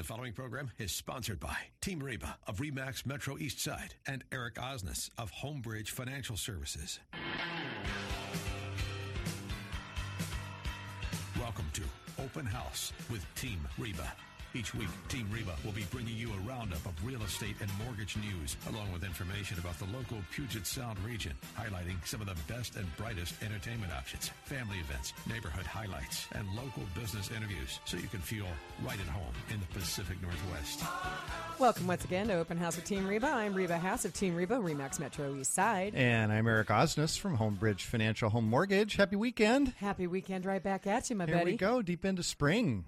The following program is sponsored by Team Reba of Remax Metro East Side and Eric Osnes of Homebridge Financial Services. Welcome to Open House with Team Reba. Each week, Team Reba will be bringing you a roundup of real estate and mortgage news, along with information about the local Puget Sound region, highlighting some of the best and brightest entertainment options, family events, neighborhood highlights, and local business interviews, so you can feel right at home in the Pacific Northwest. Welcome once again to Open House with Team Reba. I'm Reba Haas of Team Reba, Remax Metro East Side. And I'm Eric Osnes from Homebridge Financial Home Mortgage. Happy weekend. Happy weekend right back at you, my Here buddy. we go, deep into spring.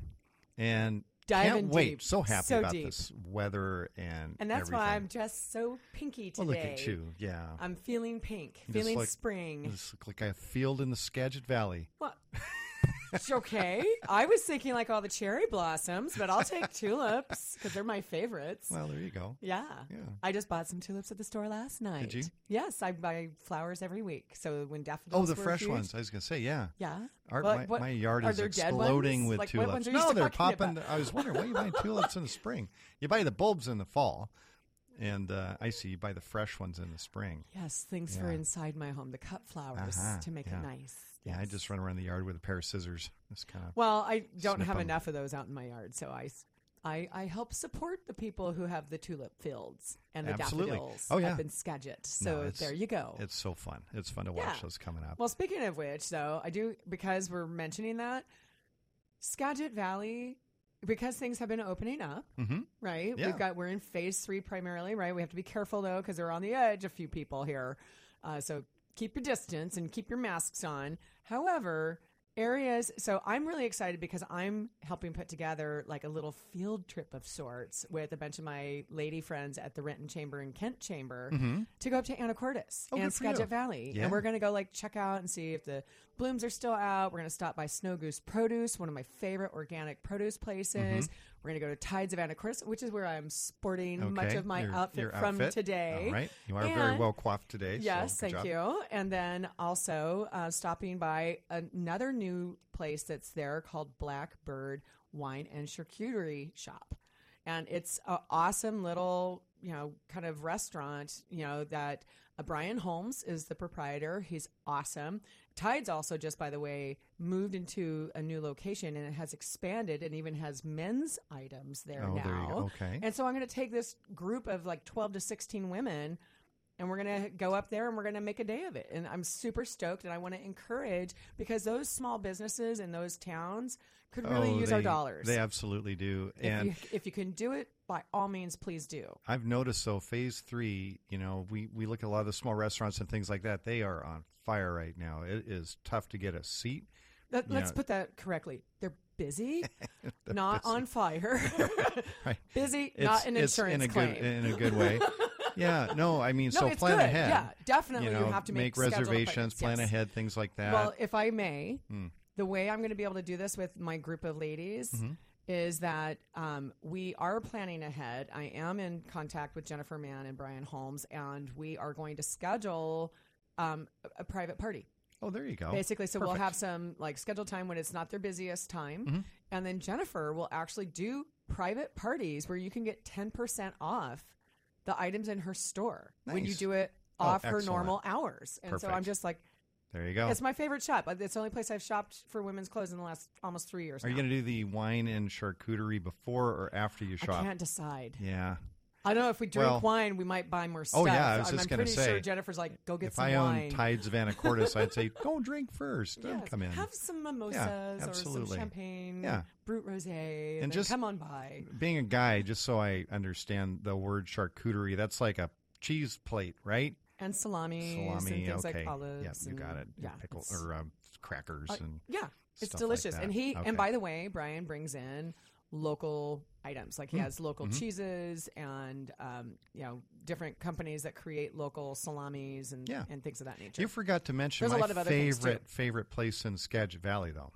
And Diving can't wait. deep. So happy So about deep. this weather and And that's everything. why I'm just so pinky today. Well, look at you. Yeah. I'm feeling pink, just feeling spring. You just like a field in the Skagit Valley. What? It's okay. I was thinking like all the cherry blossoms, but I'll take tulips because they're my favorites. Well, there you go. yeah. Yeah. I just bought some tulips at the store last night. Did you? Yes, I buy flowers every week. So when daffodils Oh, the fresh huge- ones. I was going to say, yeah. Yeah. Our, my, what- my yard is exploding with Like, tulips. ones are you no, they're popping. I was wondering why you buy tulips in the spring. You buy the bulbs in the fall, and uh, I see you buy the fresh ones in the spring. Yes, things for inside my home, the cut flowers Uh-huh, to make yeah. it nice. Yeah, I just run around the yard with a pair of scissors. Just kind of. Well, I don't have have 'em. enough of those out in my yard, so I, I, I help support the people who have the tulip fields and the Absolutely. daffodils Oh, yeah. up in Skagit. So it's- there you go. It's so fun. It's fun to watch Yeah. those coming up. Well, speaking of which, though, I do because we're mentioning that Skagit Valley, because things have been opening up, mm-hmm. right? Yeah. We've got we're in phase three primarily, right? We have to be careful though because we're on the edge. A few people here, uh, so keep your distance and keep your masks on. However, areas. So I'm really excited because I'm helping put together like a little field trip of sorts with a bunch of my lady friends at the Renton Chamber and Kent Chamber mm-hmm. to go up to Anacortes Oh, and good for you. Skagit Valley, Yeah. and we're going to go like check out and see if the blooms are still out. We're going to stop by Snow Goose Produce, one of my favorite organic produce places. We're going to go to Tides of Anacortes, which is where I'm sporting much of my your- outfit your from today. All right. You are very well coiffed today. Yes, good thank job. you. And then also uh, stopping by another new place that's there called Blackbird Wine and Charcuterie Shop. And it's an awesome little, you know, kind of restaurant, you know, that uh, Brian Holmes is the proprietor. He's awesome. Tides also, just by the way, moved into a new location and it has expanded and even has men's items there Oh, now. there. Okay. And so I'm going to take this group of like 12 to 16 women and we're going to go up there and we're going to make a day of it. And I'm super stoked and I want to encourage because those small businesses in those towns could really Oh, use they, our dollars. They absolutely do. if, And you, if you can do it, by all means, please do. I've noticed so phase three, you know, we, we look at a lot of the small restaurants and things like that. They are on fire right now. It is tough to get a seat. Let, let's Yeah. put that correctly. They're busy, They're not busy. on fire. Right. busy, It's, not an insurance in a claim. good in a good way. yeah, no, I mean, No, so plan good. ahead. Yeah, definitely You you have to make scheduled reservations, plan yes. ahead, things like that. Well, if I may, Hmm. The way I'm going to be able to do this with my group of ladies Mm-hmm. is that um, we are planning ahead. I am in contact with Jennifer Mann and Brian Holmes, and we are going to schedule um, a- a private party. oh, there you go. Basically, so we'll Mm-hmm. have some like scheduled time when it's not their busiest time, and then Jennifer will actually do private parties where you can get ten percent off the items in her store when you do it Oh, off her normal hours. And so I'm just like, There you go. it's my favorite shop. Uh, it's the only place I've shopped for women's clothes in the last almost three years. Are you now. going to do the wine and charcuterie before or after you shop? I can't decide. Yeah. I don't know if we drink Well- wine, we might buy more stuff. Oh, yeah, I was I'm- just gonna pretty say, sure Jennifer's like, go get the wine. if some I wine. own Tides of Anacortes, I'd say go drink first. Yes, come in. Have some mimosas or some champagne, Yeah. brut rosé, and, And just- come on by. Being a guy, just so I understand the word charcuterie, that's like a cheese plate, right? And salami, Salami, and things okay. like olives. Yep, you and- got it. Yeah, Pickle it's- or um, crackers uh, and yeah, it's like delicious. that. and he Okay. and by the way, Brian brings in local items. Like he Hmm. has local Mm-hmm. cheeses and um, you know different companies that create local salamis and Yeah. and things of that nature. You forgot to mention There's a my lot of other favorite favorite place in Skagit Valley, though,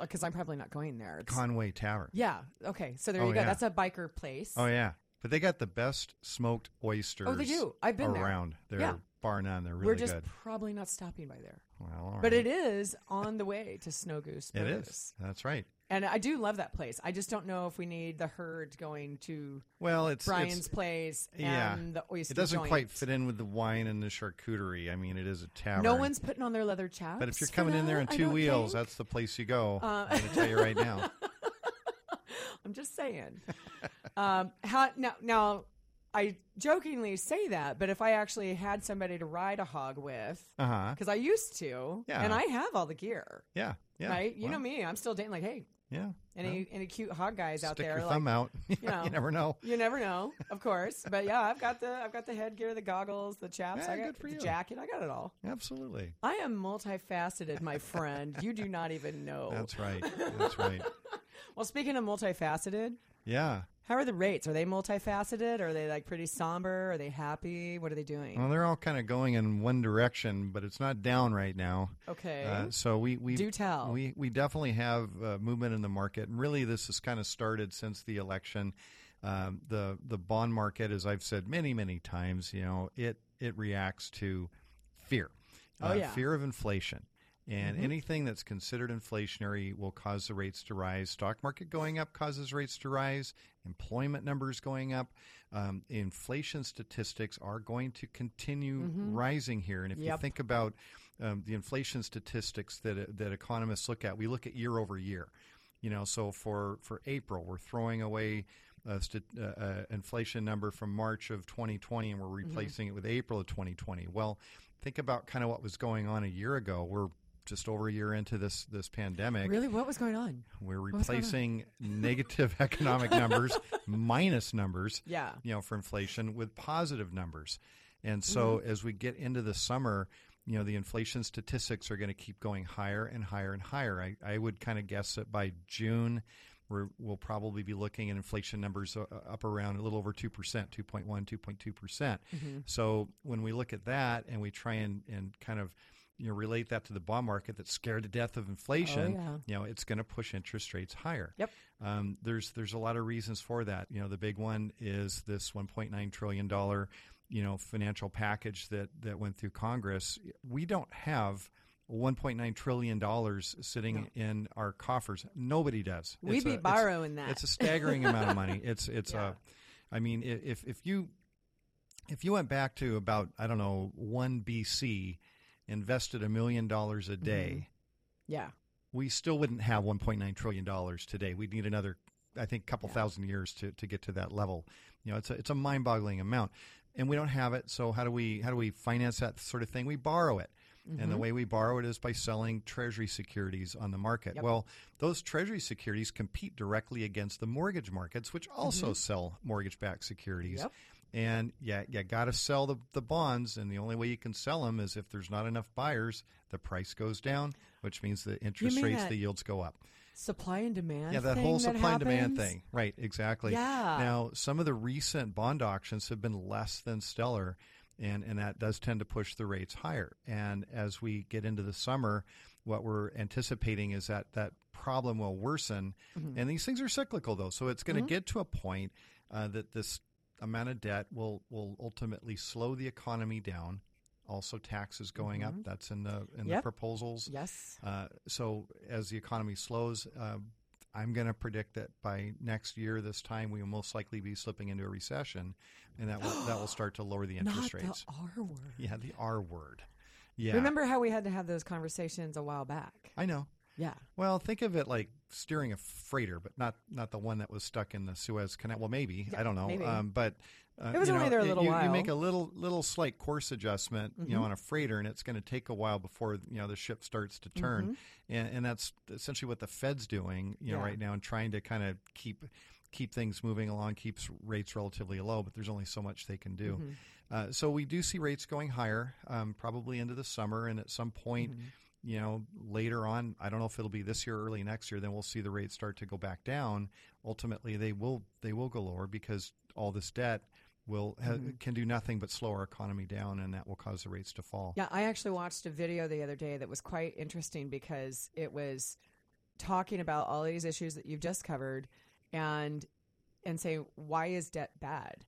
Because I'm probably not going there. It's- Conway Tavern. yeah. Okay. So there Oh, you go. yeah. That's a biker place. Oh yeah, but they got the best smoked oysters. Oh, they do. I've been there. around. They're Yeah. bar none. They're really We're just good. probably not stopping by there. Well, all But it is on the way to Snow Goose. It Produce. is. That's right. And I do love that place. I just don't know if we need the herd going to Well, it's Brian's it's, place and yeah. the oyster It doesn't joint. quite fit in with the wine and the charcuterie. I mean, it is a tavern. No one's putting on their leather chaps. But if you're coming in there in I two wheels, think. that's the place you go. Uh, I'm going to tell you right now. I'm just saying. um, how now? Now, I jokingly say that, but if I actually had somebody to ride a hog with, because I used to, Yeah. and I have all the gear, Yeah. Yeah. right? You know me. I'm still dating. Like, hey, Yeah. any any cute hog guys Well, out stick there? your like, thumb out. know. you never know. You never know, of course. But yeah, I've got the I've got the headgear, the goggles, the chaps. Yeah, I got the you. jacket. I got it all. Absolutely. I am multifaceted, my friend. you do not even know. That's right. That's right. well, speaking of multifaceted, Yeah. How are the rates? Are they multifaceted? Are they like pretty somber? Are they happy? What are they doing? Well, they're all kind of going in one direction, but it's not down right now. okay. Uh, so we we Do tell. We we definitely have uh, movement in the market, and really this has kind of started since the election. Um, the the bond market, as I've said many many times, you know, it it reacts to fear, Oh, uh, yeah. fear of inflation. And Mhm. anything that's considered inflationary will cause the rates to rise. Stock market going up causes rates to rise. Employment numbers going up. Um, inflation statistics are going to continue Mhm. rising here. And if you think about um, the inflation statistics that that economists look at, we look at year over year. You know, so for for April, we're throwing away a st- uh, uh, inflation number from March of 2020, and we're Mm-hmm. replacing it with April of 2020. Well, think about kind of what was going on a year ago. We're just over a year into this this pandemic. really, what was going on? We're going on? replacing negative economic numbers, minus numbers, Yeah. you know, for inflation with positive numbers. And so Mm-hmm. as we get into the summer, you know, the inflation statistics are going to keep going higher and higher and higher. I, I would kind of guess that by June, we're, we'll probably be looking at inflation numbers uh, up around a little over 2%, 2.1, 2.2%. percent Mm-hmm. So when we look at that and we try and, and kind of you know relate that to the bond market that's scared to death of inflation, Oh, yeah. you know, it's going to push interest rates higher. Yep. Um, there's there's a lot of reasons for that. You know, the big one is this 1.9 trillion dollar, you know, financial package that that went through Congress. We don't have 1.9 trillion dollars sitting in our coffers. Nobody does. We It's be borrowing that. It's a staggering amount of money. It's it's Yeah. a, I mean, if if you if you went back to about I don't know one BC, invested a million dollars a day yeah. we still wouldn't have 1.9 trillion dollars today. We'd need another, I think, couple Yeah. thousand years to, to get to that level. You know, it's a it's a mind boggling amount, and we don't have it. So how do we how do we finance that sort of thing? We borrow it. And the Mhm. way we borrow it is by selling treasury securities on the market. Yep. Well, those treasury securities compete directly against the mortgage markets, which also sell mortgage backed securities. Mm-hmm. Yep. And yeah, you got to sell the, the bonds, and the only way you can sell them is if there's not enough buyers, the price goes down, which means the interest rates, the yields go up. Supply and demand. Yeah, that whole that supply and demand thing. Right, exactly. Yeah. Now, some of the recent bond auctions have been less than stellar, and, and that does tend to push the rates higher. And as we get into the summer, what we're anticipating is that that problem will worsen. Mm-hmm. And these things are cyclical, though. So it's going to get to a point uh, that this amount of debt will, will ultimately slow the economy down. Also, taxes going up. That's in the in the Mm-hmm. Proposals. Yes. Uh, so as the economy slows, uh, I'm going to predict that by next year, this time, we will most likely be slipping into a recession, and that will that will start to lower the interest Not rates. the R word. Yeah, the R word. Yeah, Remember how we had to have those conversations a while back? I know. Yeah. Well, think of it like steering a freighter, but not not the one that was stuck in the Suez Canal. Well, maybe I don't know. Um, but uh, It was you only know, there a little you, while. You make a little little slight course adjustment, you Mm-hmm. know, on a freighter, and it's going to take a while before you know the ship starts to turn, and, and that's essentially what the Fed's doing, you know, Mm-hmm. Yeah. right now, and trying to kind of keep keep things moving along, keeps rates relatively low, but there's only so much they can do. Mm-hmm. Uh, so we do see rates going higher, um, probably into the summer, and at some point, Mm-hmm. You know, later on, I don't know if it'll be this year or early next year. Then we'll see the rates start to go back down. Ultimately, they will they will go lower because all this debt will Mm-hmm. can do nothing but slow our economy down, and that will cause the rates to fall. Yeah, I actually watched a video the other day that was quite interesting because it was talking about all these issues that you've just covered and and saying why is debt bad?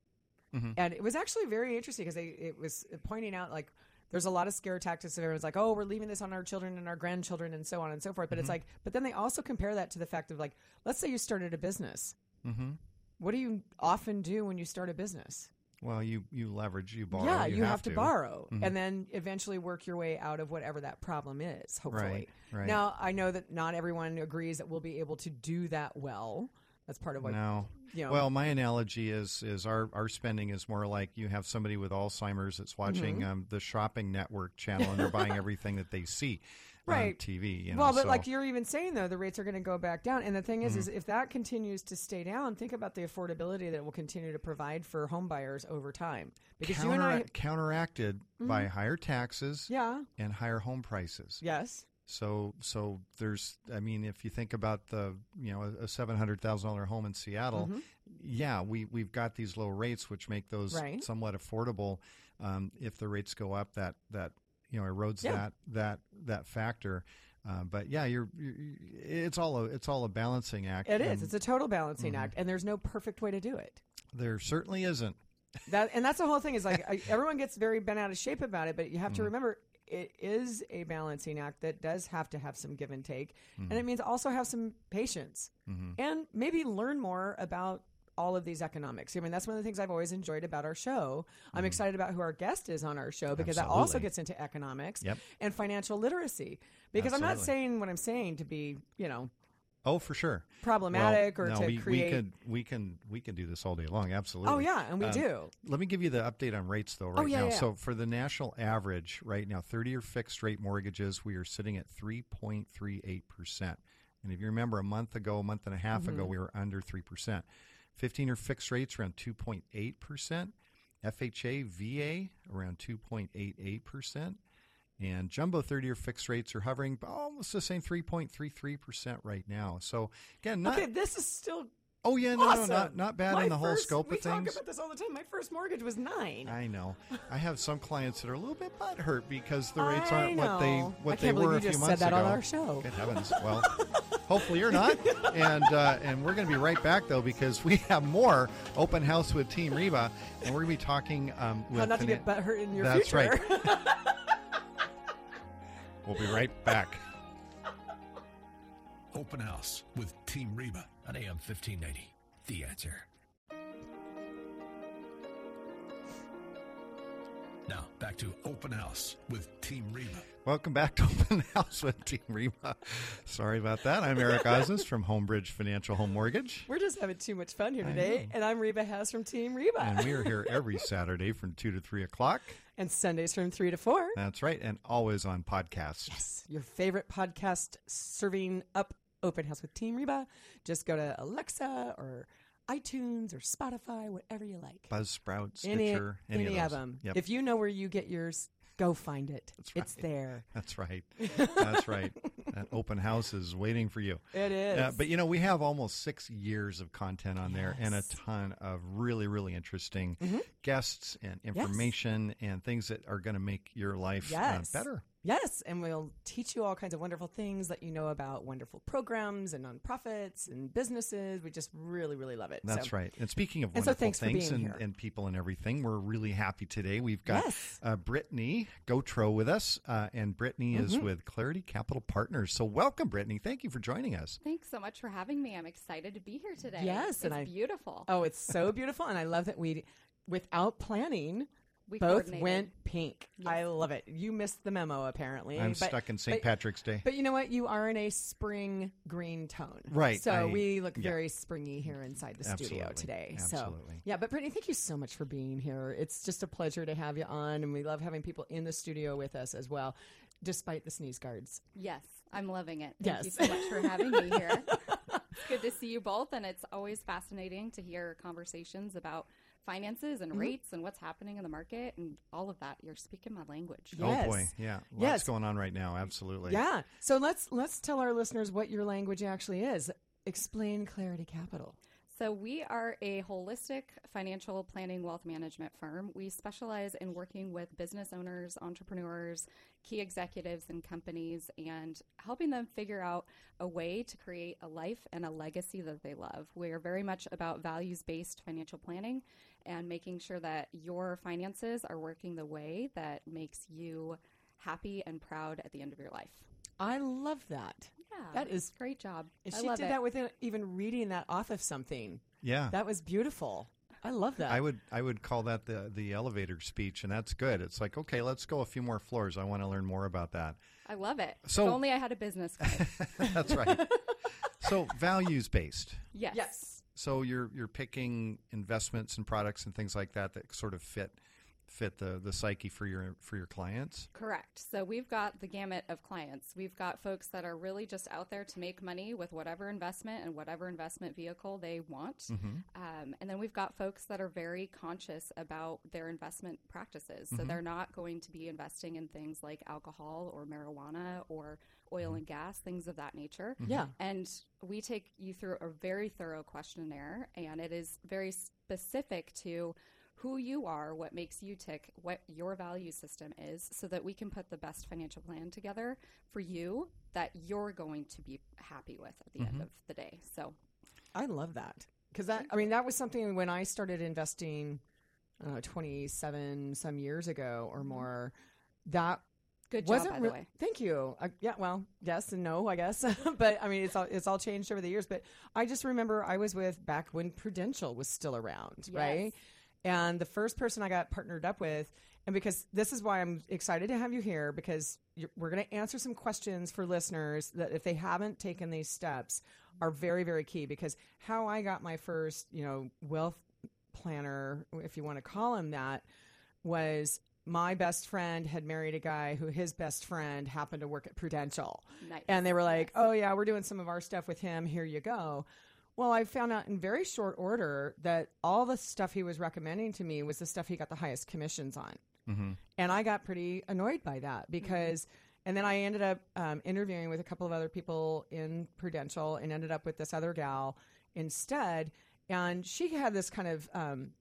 Mhm. And it was actually very interesting because it was pointing out like there's a lot of scare tactics and everyone's like, oh, we're leaving this on our children and our grandchildren and so on and so forth. But it's like, but then they also compare that to the fact of like, let's say you started a business. Mm-hmm. What do you often do when you start a business? Well, you you leverage, you borrow. yeah, you, you, have, to, to borrow Mhm. and then eventually work your way out of whatever that problem is, hopefully. Right, right. Now, I know that not everyone agrees that we'll be able to do that well. That's part of what, No. you know. Well, my analogy is is our, our spending is more like you have somebody with Alzheimer's that's watching Mm-hmm. um, the shopping network channel and they're buying everything that they see Right. on TV. You know, well, but so- like you're even saying though, the rates are going to go back down. And the thing Mm-hmm. is, is if that continues to stay down, think about the affordability that will continue to provide for home buyers over time. Because you and counter- I, Mm-hmm. counteracted by higher taxes yeah, and higher home prices. yes, So so there's I mean if you think about the you know a, seven hundred thousand dollar home in Seattle, yeah we we've got these low rates which make those Mm-hmm. Right. somewhat affordable. Um, if the rates go up, that that you know erodes Yeah. that that that factor. Uh, but yeah, you're, you're it's all a it's all a balancing act. it is. and It's a total balancing Mm-hmm. act, and there's no perfect way to do it. there certainly isn't. That and that's the whole thing. Is like I, everyone gets very bent out of shape about it, but you have to remember it is a balancing act that does have to have some give and take, and it means also have some patience mm-hmm. and maybe learn more about all of these economics. I mean, that's one of the things I've always enjoyed about our show. I'm mm-hmm. excited about who our guest is on our show because that also gets into economics Yep. and financial literacy. Because I'm not saying what I'm saying to be, you know, Oh, for sure. problematic Well, or no, to we, create. we can we can we can do this all day long. Absolutely. oh yeah, and we Um, do. Let me give you the update on rates, though, right Oh, yeah, now. yeah. So, for the national average right now, 30 year fixed rate mortgages, we are sitting at 3.38%. And if you remember, a month ago, a month and a half ago, Mm-hmm. we were under 3%. 15 year fixed rates around 2.8%. FHA, VA around 2.88%. And jumbo 30 year fixed rates are hovering almost the same 3.33% right now. So, again, not. okay, this is still oh, yeah, no, awesome. no, not, not bad My in the whole first- scope we of things. talk about this all the time. My first mortgage was nine. I know. I have some clients that are a little bit butthurt because the rates aren't what they what they were a few just said months that ago. on our show. Good heavens! Well, hopefully you're not. And uh, and we're going to be right back though because we have more open house with Team Reba, and we're going to be talking um, with How not to get butthurt in your That's future. right. We'll be right back. Open House with Team Reba on AM 1590. The answer. Now, back to Open House with Team Reba. Welcome back to Open House with Team Reba. Sorry about that. I'm Eric Osnes from Homebridge Financial Home Mortgage. We're just having too much fun here today. And I'm Reba Haas from Team Reba. And we are here every Saturday from 2 to 3 o'clock. And Sundays from 3 to 4. That's right. And always on podcast. Yes, your favorite podcast serving up Open House with Team Reba. Just go to Alexa or iTunes or Spotify, whatever you like. Buzzsprout, any Stitcher, any, any of, of them. Yep. If you know where you get yours, go find it. That's It's there. That's right. That's right. That open house is waiting for you. It is. Uh, but you know, we have almost six years of content on there and a Mm-hmm. ton of really, really interesting guests and information and things that are going to make your life uh, better. Yes, and we'll teach you all kinds of wonderful things, let you know about wonderful programs and nonprofits and businesses. We just really, really love it. That's So- right. And speaking of And so wonderful things and, and people and everything, we're really happy today. We've got Yes. uh, Brittany Gautreau with us, uh, and Brittany is Mm-hmm. with Clarity Capital Partners. So welcome, Brittany. Thank you for joining us. Thanks so much for having me. I'm excited to be here today. Yes, it's and I- beautiful. Oh, it's so beautiful, and I love that we, without planning, We both coordinated. went pink. I love it. You missed the memo, apparently. I'm but- stuck in St. but- Patrick's Day. But you know what? You are in a spring green tone. Right, So I- we look yeah. very springy here inside the studio today. absolutely. So yeah, but Brittany, thank you so much for being here. It's just a pleasure to have you on, and we love having people in the studio with us as well, despite the sneeze guards. Yes, I'm loving it. Thank you so much for having me here. it's good to see you both, and it's always fascinating to hear conversations about finances Mm-hmm. and rates and what's happening in the market and all of that. You're speaking my language. Yes. Oh boy, yeah, lots Yes. going on right now. Absolutely. Yeah. So let's let's tell our listeners what your language actually is. Explain Clarity Capital. So, we are a holistic financial planning wealth management firm. We specialize in working with business owners, entrepreneurs, key executives and companies, and helping them figure out a way to create a life and a legacy that they love. We are very much about values based financial planning and making sure that your finances are working the way that makes you happy and proud at the end of your life. I love that. Yeah, That is- great job. And I she love did it. that without even reading that off of something. Yeah. That was beautiful. I love that. I would I would call that the the elevator speech, and that's good. It's like okay, let's go a few more floors. I want to learn more about that. I love it. So- if only I had a business card. that's right. so values based. yes. yes. So you're you're picking investments and products and things like that that sort of fit fit the the psyche for your for your clients. Correct. So we've got the gamut of clients. We've got folks that are really just out there to make money with whatever investment and whatever investment vehicle they want. Mm-hmm. Um, and then we've got folks that are very conscious about their investment practices. So mm-hmm. they're not going to be investing in things like alcohol or marijuana or oil mm-hmm. and gas, things of that nature. Yeah. And we take you through a very thorough questionnaire, and it is very specific to who you are, what makes you tick, what your value system is, so that we can put the best financial plan together for you that you're going to be happy with at the end of the day. So, I love that. Because that, I mean, that was something when I started investing uh, 27 some years ago or more, that good job, wasn't by the way. Thank you. Uh, yeah, well, yes and no, I guess. but I mean, it's all it's all changed over the years. But I just remember I was with back when Prudential was still around, right? And the first person I got partnered up with, and because this is why I'm excited to have you here, because you're, we're going to answer some questions for listeners that if they haven't taken these steps are very very key. Because how I got my first, you know, wealth planner, if you want to call him that, was my best friend had married a guy who his best friend happened to work at Prudential. Nice. And they were like, oh, yeah, we're doing some of our stuff with him. Here you go. Well, I found out in very short order that all the stuff he was recommending to me was the stuff he got the highest commissions on. And I got pretty annoyed by that because, and then I ended up um, interviewing with a couple of other people in Prudential and ended up with this other gal instead. And she had this kind of, um,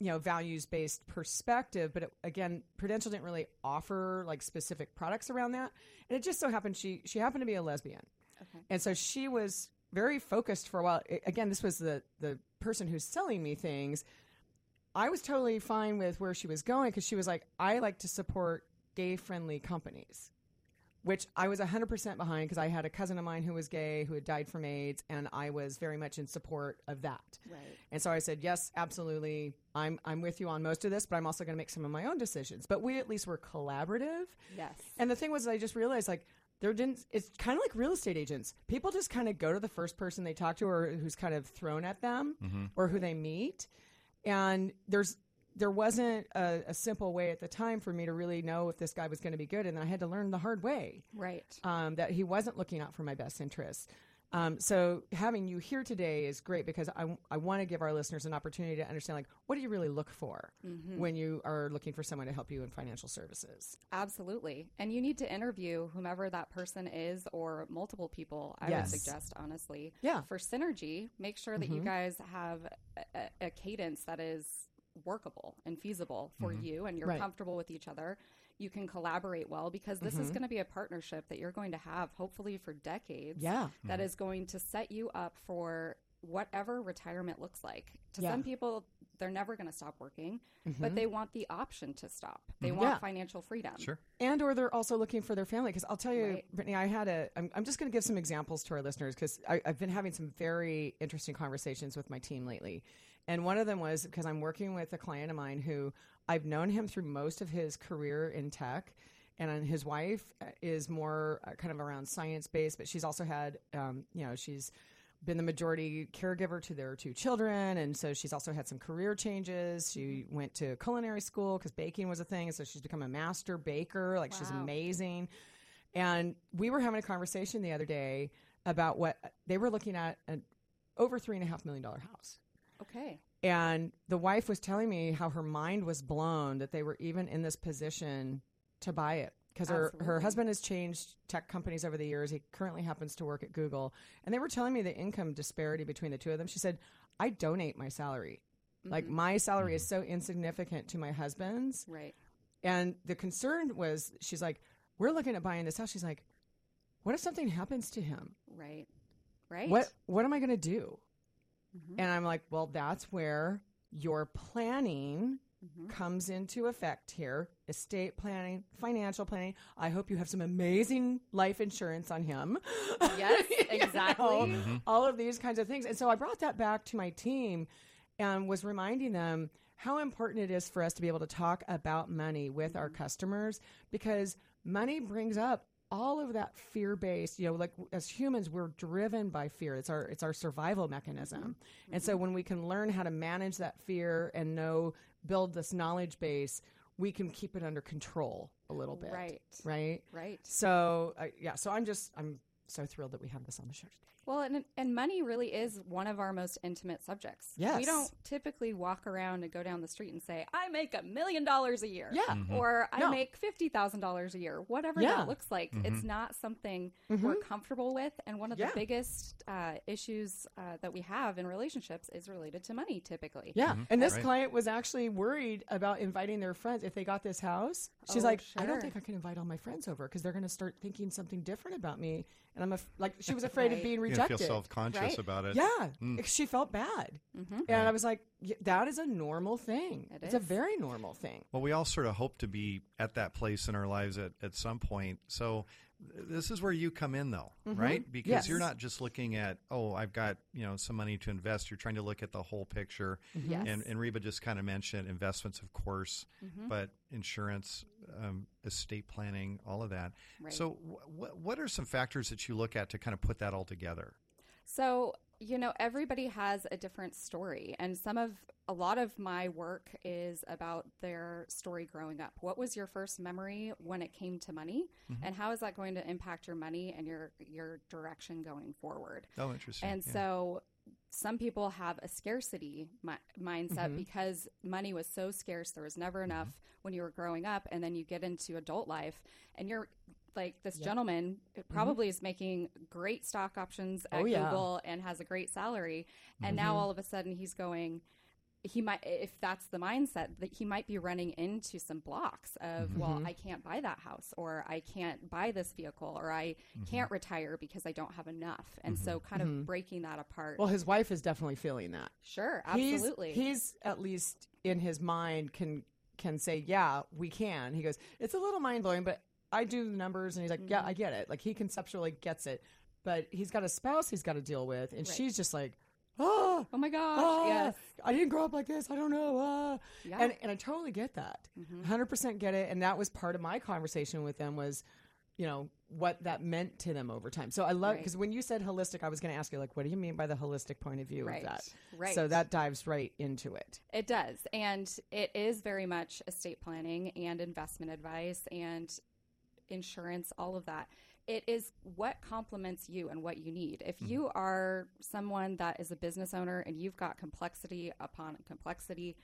you know, values based perspective, but it, again, Prudential didn't really offer like specific products around that. And it just so happened she she happened to be a lesbian, Okay. and so she was very focused for a while. Again, this was the the person who's selling me things. I was totally fine with where she was going because she was like, I like to support gay friendly companies, which I was 100% behind because I had a cousin of mine who was gay who had died from AIDS, and I was very much in support of that. Right. And so I said, yes, absolutely. I'm, I'm with you on most of this, but I'm also going to make some of my own decisions. But we at least were collaborative. Yes. And the thing was, I just realized like there didn't. It's kind of like real estate agents. People just kind of go to the first person they talk to, or who's kind of thrown at them, or who they meet. And there's there wasn't a, a simple way at the time for me to really know if this guy was going to be good, and then I had to learn the hard way right. um, that he wasn't looking out for my best interests. Um, so having you here today is great because I, I want to give our listeners an opportunity to understand like what do you really look for mm-hmm. when you are looking for someone to help you in financial services. Absolutely. And you need to interview whomever that person is or multiple people, I Yes. would suggest, honestly. Yeah. For synergy, make sure that you mm-hmm. guys have a, a, cadence that is workable and feasible for mm-hmm. you and you're Right. comfortable with each other. You can collaborate well because this is mm-hmm. going to be a partnership that you're going to have hopefully for decades. Yeah. that mm-hmm. is going to set you up for whatever retirement looks like. To Yeah. some people, they're never going to stop working, but mm-hmm. they want the option to stop. They want Yeah. financial freedom. Sure. and or they're also looking for their family because i'll tell you Right. brittany i had a i'm, I'm just going to give some examples to our listeners because i've been having some very interesting conversations with my team lately and one of them was because i'm working with a client of mine who i've known him through most of his career in tech and his wife uh, is more uh, kind of around science based but she's also had um, you know she's been the majority caregiver to their two children and so she's also had some career changes. She went to culinary school because baking was a thing and so she's become a master baker like she's amazing. And we were having a conversation the other day about what they were looking at an over three and a half million dollar house. Okay. And the wife was telling me how her mind was blown that they were even in this position to buy it because her, her husband has changed tech companies over the years. He currently happens to work at Google. And they were telling me the income disparity between the two of them. She said, I donate my salary. Like Mm-hmm. my salary is so insignificant to my husband's. Right. And the concern was, she's like, we're looking at buying this house. She's like, what if something happens to him? Right. Right. What what am I going to do? Mhm. And I'm like, well, that's where your planning Mhm. comes into effect here. Estate planning, financial planning. I hope you have some amazing life insurance on him. Yes, You know, exactly. all of these kinds of things. And so I brought that back to my team and was reminding them how important it is for us to be able to talk about money with our customers because money brings up all of that fear based you know like as humans we're driven by fear. It's our it's our survival mechanism. And so when we can learn how to manage that fear and know build this knowledge base we can keep it under control a little bit. Right. right? Right. so uh, yeah so i'm just i'm so thrilled that we have this on the show today Well, and and money really is one of our most intimate subjects. Yes. We don't typically walk around and go down the street and say, "I make a million dollars a year." Yeah. Or I No. make fifty thousand dollars a year. Whatever Yeah. that looks like, it's not something we're comfortable with. And one of Yeah. the biggest uh, issues uh, that we have in relationships is related to money. Typically. Yeah. And this Right. client was actually worried about inviting their friends if they got this house. She's Oh, like, I don't think I can invite all my friends over because they're going to start thinking something different about me. And I'm af- like, she was afraid of Right. being You rejected. feel self conscious Right. about it. yeah. Hmm. She felt bad. Mm-hmm. And I was like, "Y- that is a normal thing. It it's a very normal thing. Well, we all sort of hope to be at that place in our lives at, at some point. So th- this is where you come in, though, right? Because Mm-hmm. Yes. you're not just looking at, oh, I've got you know some money to invest. You're trying to look at the whole picture. Mm-hmm. Yes. And, and Reba just kind of mentioned investments, of course, Mm-hmm. but insurance, um, estate planning, all of that. Right. So, what what are some factors that you look at to kind of put that all together? So, you know, everybody has a different story. And some of, a lot of my work is about their story growing up. What was your first memory when it came to money? Mm-hmm. And how is that going to impact your money and your, your direction going forward? Oh, interesting. And Yeah. so some people have a scarcity mi- mindset mm-hmm. because money was so scarce. There was never mm-hmm. enough when you were growing up. And then you get into adult life and you're like this gentleman probably is making great stock options at Oh, yeah. Google and has a great salary. And now all of a sudden he's going, he might if that's the mindset that he might be running into some blocks of Mm-hmm. well i can't buy that house or i can't buy this vehicle or i Mm-hmm. can't retire because i don't have enough and so kind of breaking that apart Well, his wife is definitely feeling that. sure He's- absolutely He's, at least in his mind can can say, yeah, we can. He goes, it's a little mind blowing, but I do the numbers, and he's like, yeah, I get it. Like he conceptually gets it, but he's got a spouse he's got to deal with, and Right. she's just like, oh. oh my gosh ah, yes I didn't grow up like this. I don't know. ah." Yeah. Mm-hmm. And and I totally get that. 100% get it. And that was part of my conversation with them was, you know, what that meant to them over time. So I love Right. because when you said holistic, I was going to ask you like, what do you mean by the holistic point of view Right. of that? Right. So that dives right into it. It does. And it is very much estate planning and investment advice and insurance, all of that. It is what complements you and what you need. If mm-hmm. you are someone that is a business owner and you've got complexity upon complexity,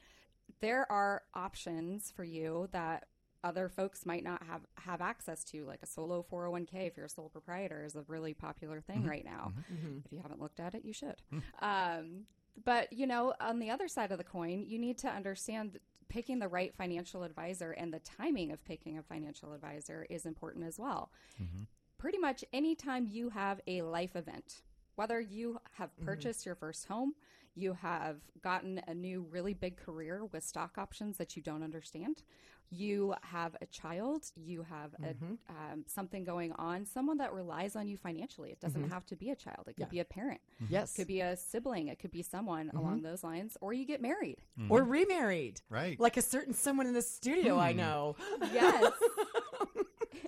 there are options for you that other folks might not have have access to like a solo 401k if you're a sole proprietor is a really popular thing mm-hmm. right now. Mm-hmm. If you haven't looked at it you should. Mm. Um, but you know on the other side of the coin you need to understand that picking the right financial advisor and the timing of picking a financial advisor is important as well. Mm-hmm. Pretty much anytime you have a life event, whether you have purchased your first home, you have gotten a new really big career with stock options that you don't understand, you have a child, you have a, mm-hmm. um, something going on, someone that relies on you financially. It doesn't mm-hmm. have to be a child, it could be a parent, mm-hmm. Yes. it could be a sibling, it could be someone along those lines, or you get married. Or remarried. Right. Like a certain someone in the studio I mm. know. Yes.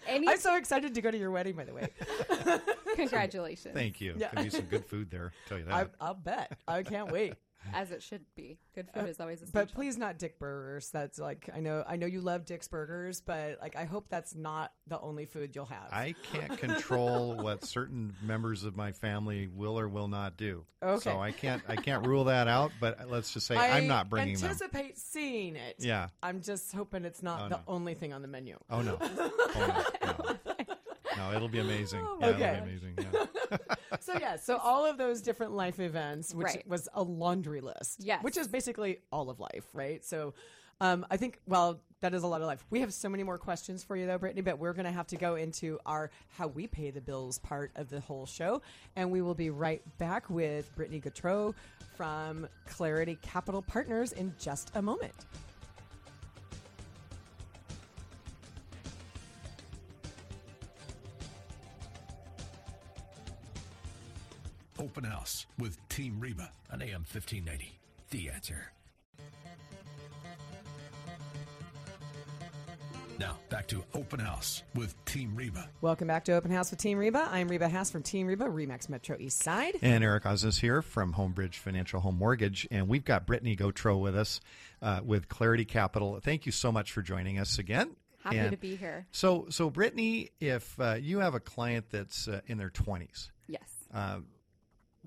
Any I'm so excited to go to your wedding, by the way. congratulations. Thank you. Yeah. Could be some good food there. Tell you that. I, I'll bet. I can't wait. As it should be. Good food uh, is always a But please not Dick Burgers. That's like I know I know you love Dick's Burgers, but like I hope that's not the only food you'll have. I can't control what certain members of my family will or will not do. Okay. So I can't I can't rule that out. But let's just say I, am not bringing them. anticipate seeing it. Yeah. I'm just hoping it's not Oh, the no. only thing on the menu. Oh no. Oh, no. no. no, it'll be amazing. Oh, yeah, okay. it'll be amazing. Yeah. so yeah, so all of those different life events, which Right. was a laundry list, Yes. which is basically all of life, right? So, um, I think well, that is a lot of life. We have so many more questions for you though, Brittany, but we're going to have to go into our how we pay the bills part of the whole show, and we will be right back with Brittany Gautreau from Clarity Capital Partners in just a moment. Open House with Team Reba on AM 1590. The answer. Now, back to Open House with Team Reba. Welcome back to Open House with Team Reba. I'm Reba Haas from Team Reba, Remax Metro East Side. And Eric Osnes here from Homebridge Financial Home Mortgage. And we've got Brittany Gautreau with us uh, with Clarity Capital. Thank you so much for joining us again. Happy And to be here. So, so Brittany, if uh, you have a client that's uh, in their 20s, Yes.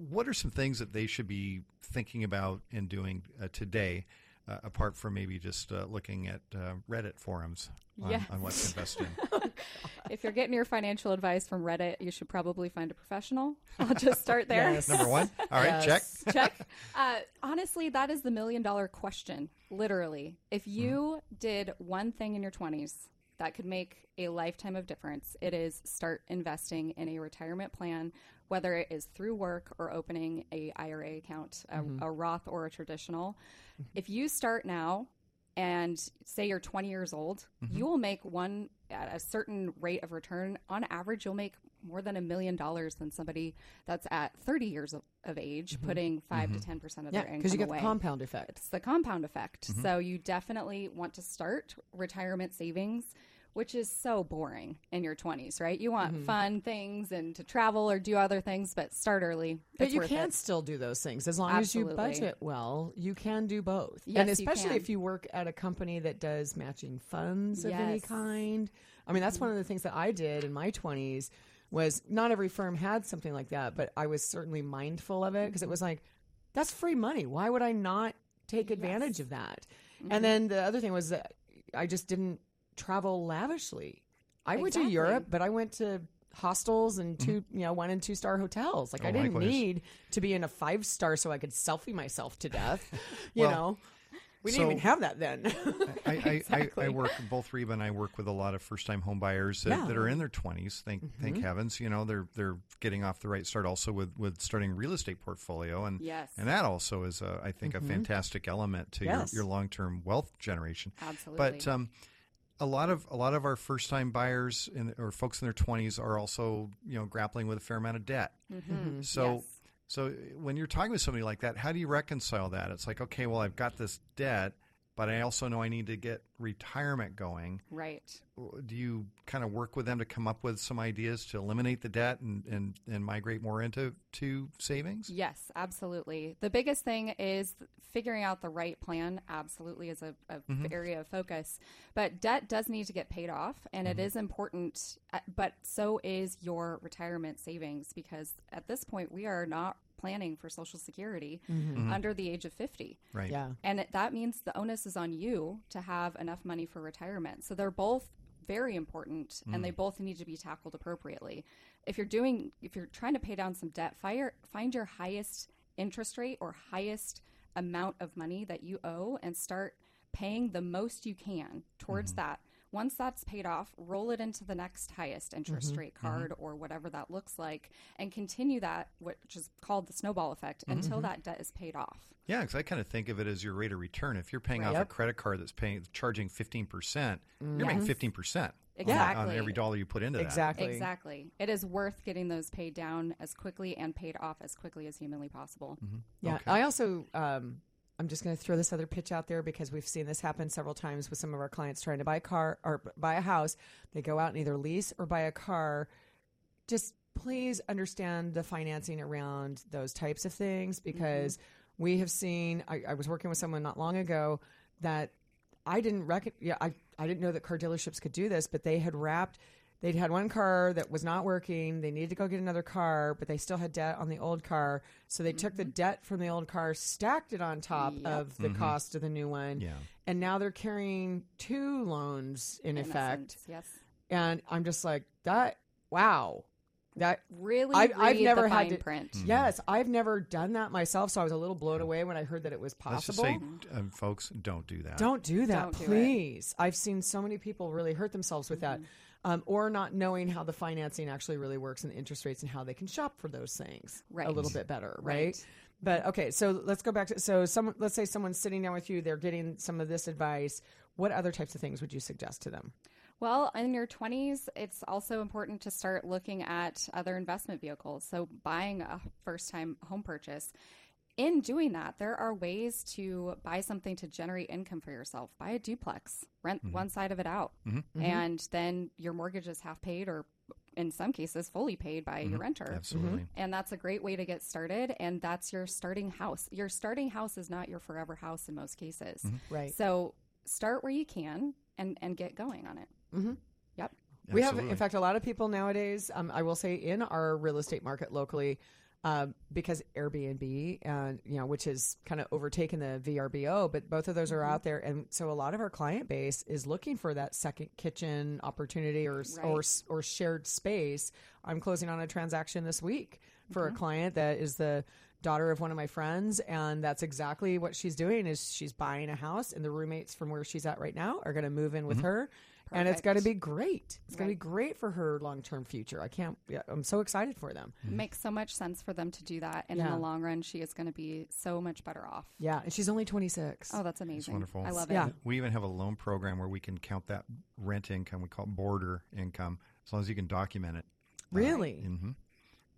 What are some things that they should be thinking about and doing uh, today, uh, apart from maybe just uh, looking at uh, Reddit forums on, Yes. on what to invest in? if you're getting your financial advice from Reddit, you should probably find a professional. I'll just start there. Yes. Number one. All right, check. Yes. Check. Uh, honestly, that is the million dollar question. Literally, if you did one thing in your 20s that could make a lifetime of difference, it is start investing in a retirement plan, whether it is through work or opening a IRA account, a, mm-hmm. a Roth or a traditional. Mm-hmm. If you start now and say you're 20 years old, mm-hmm. you will make one at a certain rate of return. On average, you'll make more than a million dollars than somebody that's at 30 years of, of age, putting 5 to 10% of Yeah, their income because you get away. the compound effect. It's the compound effect. So you definitely want to start retirement savings, which is so boring in your 20s, right? You want fun things and to travel or do other things, but start early. But you can it. still do those things as long as you budget well. You can do both, Yes, and you especially can. if you work at a company that does matching funds of any kind. I mean, that's one of the things that I did in my twenties. Was not every firm had something like that, but I was certainly mindful of it because it was like, that's free money. Why would I not take advantage of that? Mm-hmm. And then the other thing was that I just didn't travel lavishly. I went to Europe, but I went to hostels and 2 you know one and two star hotels. Like I Oh, didn't likewise. need to be in a five star so I could selfie myself to death. You Well, know, we didn't so- even have that then. I, I, I, Exactly. I work both Reba and I work with a lot of first time home buyers that, Yeah. Mm-hmm. that are in their twenties. Thank thank heavens, you know they're they're getting off the right start also with, with starting a real estate portfolio and Yes. and that also is a, I think a fantastic element to Mm-hmm. Yes. your, your long term wealth generation. Absolutely. But um, a lot of a lot of our first time buyers in, or folks in their twenties are also you know grappling with a fair amount of debt. Mm-hmm. So Yes. so when you're talking with somebody like that, how do you reconcile that? It's like, okay, well, I've got this debt, but I also know I need to get retirement going. right. Do you kind of work with them to come up with some ideas to eliminate the debt and, and, and migrate more into to savings? Yes, absolutely. The biggest thing is figuring out the right plan. Absolutely, is a, a Mm-hmm. area of focus. But debt does need to get paid off, and Mm-hmm. it is important. uh, But so is your retirement savings because at this point we are not planning for Social Security mm-hmm. Mm-hmm. under the age of fifty. Right. yeah. And it, that means the onus is on you to have enough money for retirement. So they're both very important and mm. they both need to be tackled appropriately. If you're doing if you're trying to pay down some debt, fire, find your highest interest rate or highest amount of money that you owe and start paying the most you can towards mm-hmm. that. Once that's paid off, roll it into the next highest interest mm-hmm. rate mm-hmm. card or whatever that looks like and continue that which is called the snowball effect mm-hmm. until that debt is paid off. Yeah, because I kind of think of it as your rate of return. If you're paying off a credit card that's paying charging fifteen percent, you're making fifteen percent on Exactly. every dollar you put into that. Exactly. Exactly. It is worth getting those paid down as quickly and paid off as quickly as humanly possible. Yeah. Okay. I also, um, I'm just going to throw this other pitch out there because we've seen this happen several times with some of our clients trying to buy a car or buy a house. They go out and either lease or buy a car. Just please understand the financing around those types of things mm-hmm. because we have seen. I, I was working with someone not long ago that I didn't reckon. Yeah, I I didn't know that car dealerships could do this, but they had wrapped. They'd had one car that was not working. They needed to go get another car, but they still had debt on the old car. So they took the mm-hmm. debt from the old car, stacked it on top Yep. of the mm-hmm. cost of the new one. Yeah. And now they're carrying two loans in, In effect. essence, yes. And I'm just like, that wow, that Really, I've- I've never the had fine to- print. Mm-hmm. yes, I've never done that myself, so I was a little blown away when I heard that it was Let's just possible. say, um, folks, don't do that. Don't do that, Don't do please. I've seen so many people really hurt themselves with that, um, or not knowing how the financing actually really works and interest rates and how they can shop for those things a little bit better, right? Right. But okay, so let's go back to so some. Let's say someone's sitting down with you, they're getting some of this advice. What other types of things would you suggest to them? Well, in your 20s, it's also important to start looking at other investment vehicles. So, buying a first time home purchase. In doing that, there are ways to buy something to generate income for yourself. Buy a duplex, rent mm-hmm. one side of it out, mm-hmm. Mm-hmm. and then your mortgage is half paid or in some cases fully paid by your renter. Absolutely. And that's a great way to get started. And that's your starting house. Your starting house is not your forever house in most cases. Right. So start where you can and, and get going on it. Mm-hmm. Yep. We have, in fact, a lot of people nowadays. Um, I will say in our real estate market locally, um, because Airbnb and you know, which has kind of overtaken the VRBO, but both of those are mm-hmm. out there, and so a lot of our client base is looking for that second kitchen opportunity or or Right. or shared space. I'm closing on a transaction this week for a mm-hmm. client that is the daughter of one of my friends and that's exactly what she's doing is she's buying a house and the roommates from where she's at right now are going to move in with mm-hmm. her and it's going to be great it's going to be great for her long-term future i can't yeah, i'm so excited for them It makes so much sense for them to do that. And in the long run, she is going to be so much better off. yeah and she's only 26 Oh, that's amazing. wonderful. I love it. Yeah. We even have a loan program where we can count that rent income. We call it boarder income, as long as you can document it. really Mm-hmm.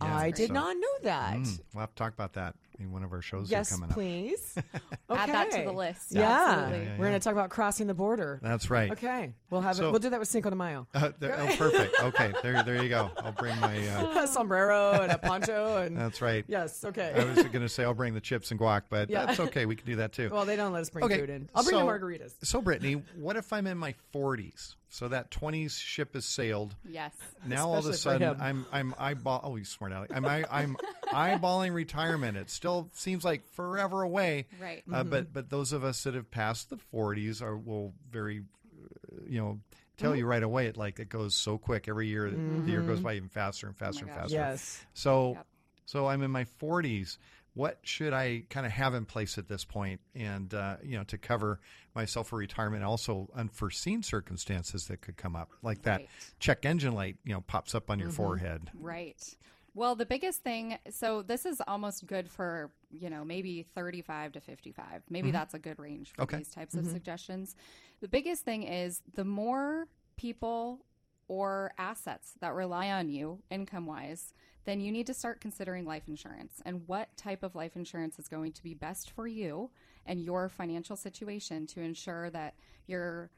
i did not know that We'll have to talk about that in one of our shows yes that are coming up. please Add that to the list. yeah, Absolutely. Yeah, yeah, we're going to talk about crossing the border That's right. okay we'll have it we'll do that with cinco de mayo Uh, there- oh, perfect. Okay, there, there you go. I'll bring my. Uh, a sombrero and a poncho and that's right. yes okay I was going to say I'll bring the chips and guac, but Yeah. that's okay. We can do that too. well they don't let us bring okay, food in i'll bring so, the margaritas So, Brittany, what if I'm in my 40s? So that 20s ship has sailed. Yes. Now all of a sudden. I'm I'm eyeball. Oh, you smart aleck. I'm I, I'm eyeballing retirement. It still seems like forever away. Right. Uh, but but those of us that have passed the 40s are will very, uh, you know, tell you right away. It like it goes so quick every year. The year goes by even faster and faster and faster. yes So Yep. so I'm in my 40s. What should I kind of have in place at this point, and uh, you know, to cover myself for retirement, also unforeseen circumstances that could come up, like that Right. check engine light, you know, pops up on your mm-hmm. forehead. Right. Well, the biggest thing, so this is almost good for, you know, maybe 35 to 55. Maybe mm-hmm. that's a good range for Okay. these types of mm-hmm. suggestions. The biggest thing is the more people or assets that rely on you income wise, then you need to start considering life insurance and what type of life insurance is going to be best for you and your financial situation to ensure that your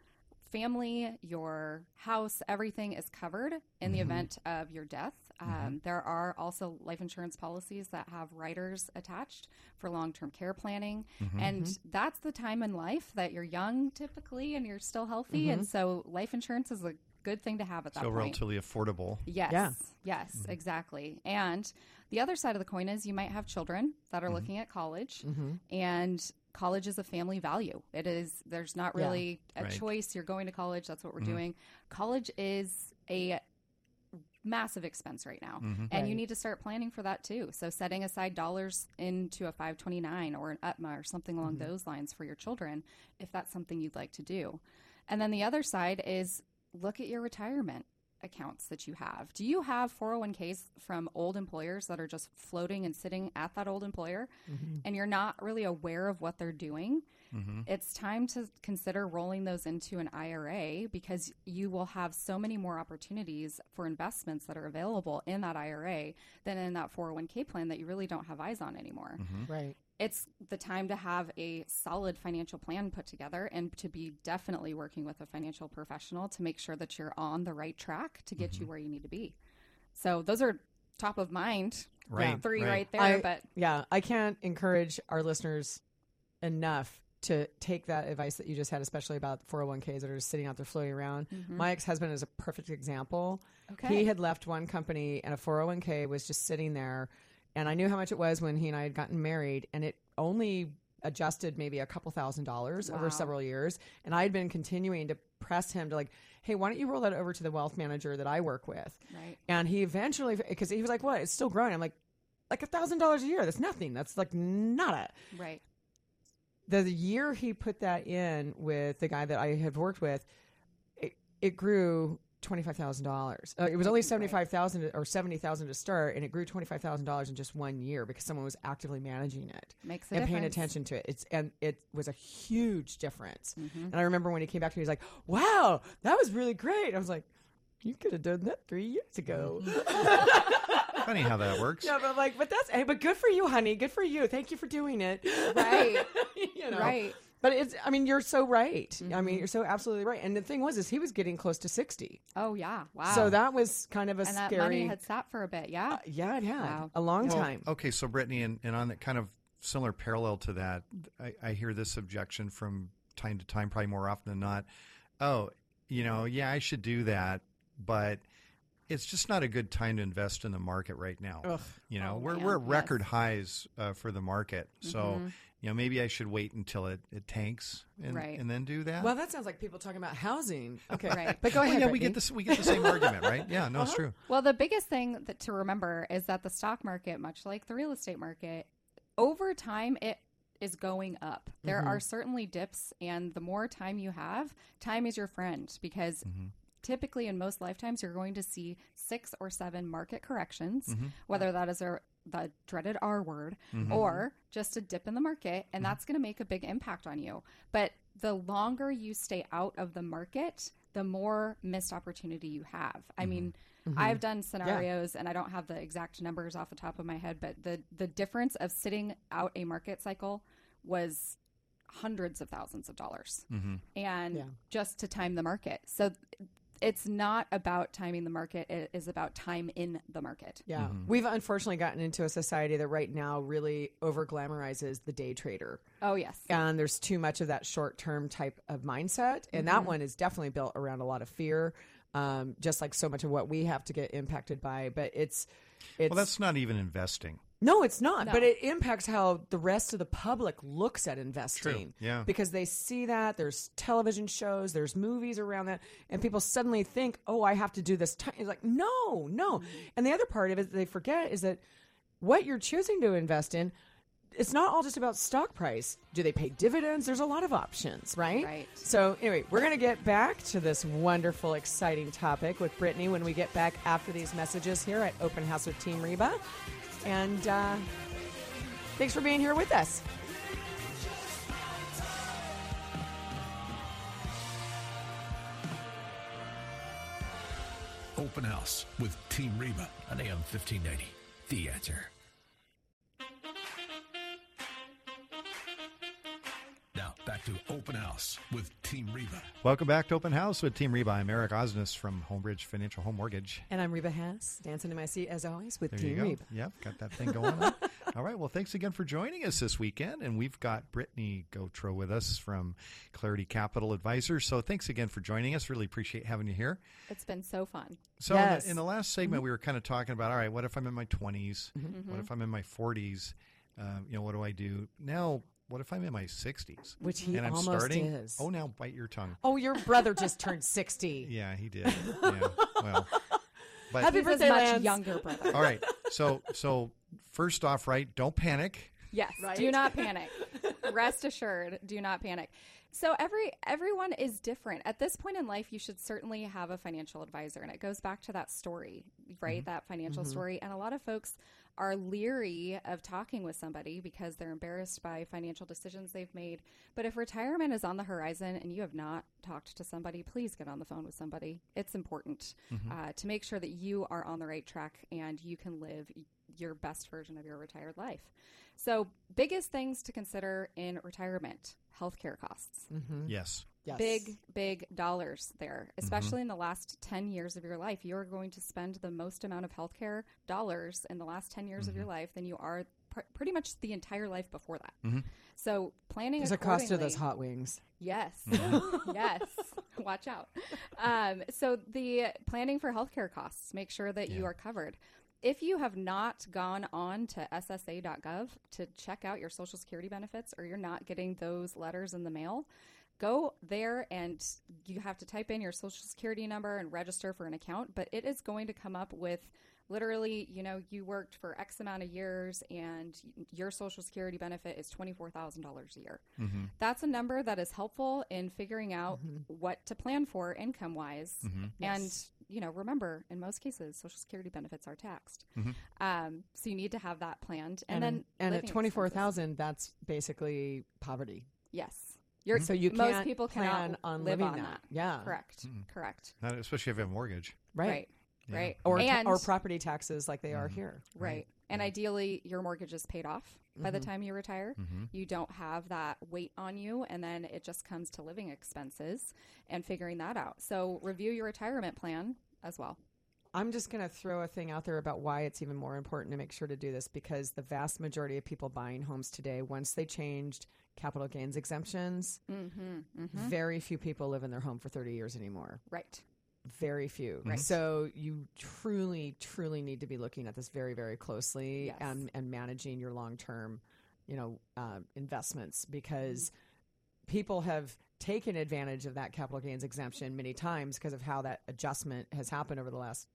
family, your house, everything is covered in the mm-hmm. event of your death. Mm-hmm. Um, there are also life insurance policies that have riders attached for long term care planning. Mm-hmm. And that's the time in life that you're young typically and you're still healthy. And so life insurance is a good thing to have at that So point. relatively affordable. Yes. Yeah. Yes, exactly. And the other side of the coin is you might have children that are looking at college and college is a family value. It is there's not Yeah. really a Right. choice. You're going to college, that's what we're mm-hmm. doing. College is a massive expense right now. Mm-hmm. And you need to start planning for that too. So setting aside dollars into a 529 or an UTMA or something along mm-hmm. those lines for your children if that's something you'd like to do. And then the other side is look at your retirement accounts that you have. Do you have 401ks from old employers that are just floating and sitting at that old employer? Mm-hmm. And you're not really aware of what they're doing? Mm-hmm. It's time to consider rolling those into an IRA because you will have so many more opportunities for investments that are available in that IRA than in that 401k plan that you really don't have eyes on anymore. Mm-hmm. Right it's the time to have a solid financial plan put together and to be definitely working with a financial professional to make sure that you're on the right track to get you mm-hmm. where you need to be. So those are top of mind, Right, Three right. right, there, I- but yeah, I can't encourage our listeners enough to take that advice that you just had, especially about 401ks that are just sitting out there floating around. Mm-hmm. My ex husband is a perfect example. Okay. He had left one company and a 401k was just sitting there. And I knew how much it was when he and I had gotten married. And it only adjusted maybe a couple thousand dollars Wow. over several years. And I had been continuing to press him to like, hey, why don't you roll that over to the wealth manager that I work with? Right. And he eventually, because he was like, what? It's still growing. I'm like, like a thousand dollars a year. That's nothing. That's like nada. Right. The year he put that in with the guy that I had worked with, it, it grew twenty five thousand dollars. Uh, it was only seventy five thousand or seventy thousand to start, and it grew twenty five thousand dollars in just one year because someone was actively managing it Makes a and paying attention to it. It's and it was a huge difference. Mm-hmm. And I remember when he came back to me, he's like, "Wow, that was really great." I was like, "You could have done that three years ago." Funny how that works. yeah, but like, but that's hey, but good for you, honey. Good for you. Thank you for doing it. Right. you know, Right. But it's, I mean, you're so right. I mean, you're so absolutely right. And the thing was, is he was getting close to 60. Oh yeah. Wow. So that was kind of a scary. and that scary. money had sat for a bit. Yeah. Uh, yeah, it had Wow. a long Well, time. Okay, so Brittany, and, and on that kind of similar parallel to that, I, I hear this objection from time to time, probably more often than not. Oh, you know, yeah, I should do that, but it's just not a good time to invest in the market right now. Ugh. You know, Oh, we're man, we're at yes. record highs uh, for the market, so Mm-hmm. You know maybe I should wait until it, it tanks and Right. and then do that. Well, that sounds like people talking about housing. Okay, Right. but go Well, ahead. yeah, we get this we get the same argument, right? Yeah, no, Uh-huh. it's true. Well, the biggest thing that to remember is that the stock market, much like the real estate market, over time it is going up. There Mm-hmm. are certainly dips, and the more time you have, time is your friend because Mm-hmm. typically in most lifetimes you're going to see six or seven market corrections, Mm-hmm. whether that is a the dreaded R word Mm-hmm. or just a dip in the market, and that's going to make a big impact on you. But the longer you stay out of the market, the more missed opportunity you have. I mean, Mm-hmm. I've done scenarios, and I don't have the exact numbers off the top of my head, but the the difference of sitting out a market cycle was hundreds of thousands of dollars, and Yeah. just to time the market. So it's not about timing the market; it is about time in the market. Yeah. We've unfortunately gotten into a society that right now really over glamorizes the day trader. Oh yes, And there's too much of that short term type of mindset. And that one is definitely built around a lot of fear, um, just like so much of what we have to get impacted by. But it's, it's Well, that's not even investing. No, it's not. No. But it impacts how the rest of the public looks at investing. yeah. Because they see that there's television shows, there's movies around that, and people suddenly think, "Oh, I have to do this." T-. It's like, no, no. Mm-hmm. And the other part of it they forget is that what you're choosing to invest in. It's not all just about stock price. Do they pay dividends? There's a lot of options, right? Right. So, anyway, we're going to get back to this wonderful, exciting topic with Brittany when we get back after these messages here at Open House with Team Reba. And uh, thanks for being here with us. Open House with Team Reba on AM 1590. The answer. Back to Open House with Team Reba. Welcome back to Open House with Team Reba. I'm Eric Osnes from Homebridge Financial Home Mortgage. And I'm Reba Haas, dancing in my seat as always with There Team you go. Reba. Yep, got that thing going on. All right. Well, thanks again for joining us this weekend. And we've got Brittany Gautreau with us from Clarity Capital Advisors. So thanks again for joining us. Really appreciate having you here. it's been so fun. So Yes. in, the, in the last segment, we were kind of talking about, all right, what if I'm in my 20s? What if I'm in my 40s? Um, you know, what do I do? Now, what if I'm in my 60s? Which he and I'm almost starting. is. Oh, now bite your tongue. Oh, your brother just turned 60. Yeah, he did. Yeah. Well, but Happy He's birthday, a much Lance. younger brother. all right. So, so first off, right, don't panic. Yes. Right? Do not panic. Rest assured, do not panic. So every everyone is different. At this point in life, you should certainly have a financial advisor, and it goes back to that story, right? Mm-hmm. That financial mm-hmm. story. And a lot of folks are leery of talking with somebody because they're embarrassed by financial decisions they've made. But if retirement is on the horizon and you have not talked to somebody, please get on the phone with somebody. It's important uh, to make sure that you are on the right track and you can live your best version of your retired life. So, biggest things to consider in retirement healthcare costs. Yes. Yes. Big, big dollars there, especially mm-hmm. in the last 10 years of your life. You're going to spend the most amount of healthcare dollars in the last 10 years of your mm-hmm. life than you are pr- pretty much the entire life before that. Mm-hmm. So, planning There's a cost to those hot wings. Yes. yes. Watch out. Um, so the planning for healthcare costs, make sure that you are covered. if you have not gone on to ssa.gov to check out your social security benefits or you're not getting those letters in the mail, go there and you have to type in your social security number and register for an account, but it is going to come up with literally, you know, you worked for X amount of years and your social security benefit is $24,000 a year. Mm-hmm. That's a number that is helpful in figuring out what to plan for income wise. Mm-hmm. And, Yes. you know, remember, in most cases, social security benefits are taxed. Mm-hmm. Um, so you need to have that planned. And, and then, and at living twenty four that's basically poverty. Yes. You're, So you most can't people plan cannot on live living on that. that. Yeah. Correct. Mm. Correct. Not, especially if you have a mortgage. Right. Right. Yeah. Right. Or and, or property taxes like they are here. Right. And ideally, your mortgage is paid off by Mm-hmm. the time you retire. You don't have that weight on you. And then it just comes to living expenses and figuring that out. So review your retirement plan as well. I'm just going to throw a thing out there about why it's even more important to make sure to do this because the vast majority of people buying homes today, once they changed capital gains exemptions, Mm-hmm. very few people live in their home for 30 years anymore. Right. Very few. Right. So you truly, truly need to be looking at this very, very closely Yes. and, and managing your long term, you know, uh, investments because people have taken advantage of that capital gains exemption many times because of how that adjustment has happened over the last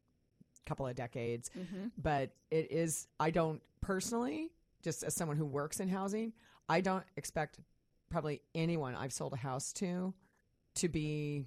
couple of decades. Mm-hmm. But it is, I don't personally, just as someone who works in housing, I don't expect probably anyone I've sold a house to to be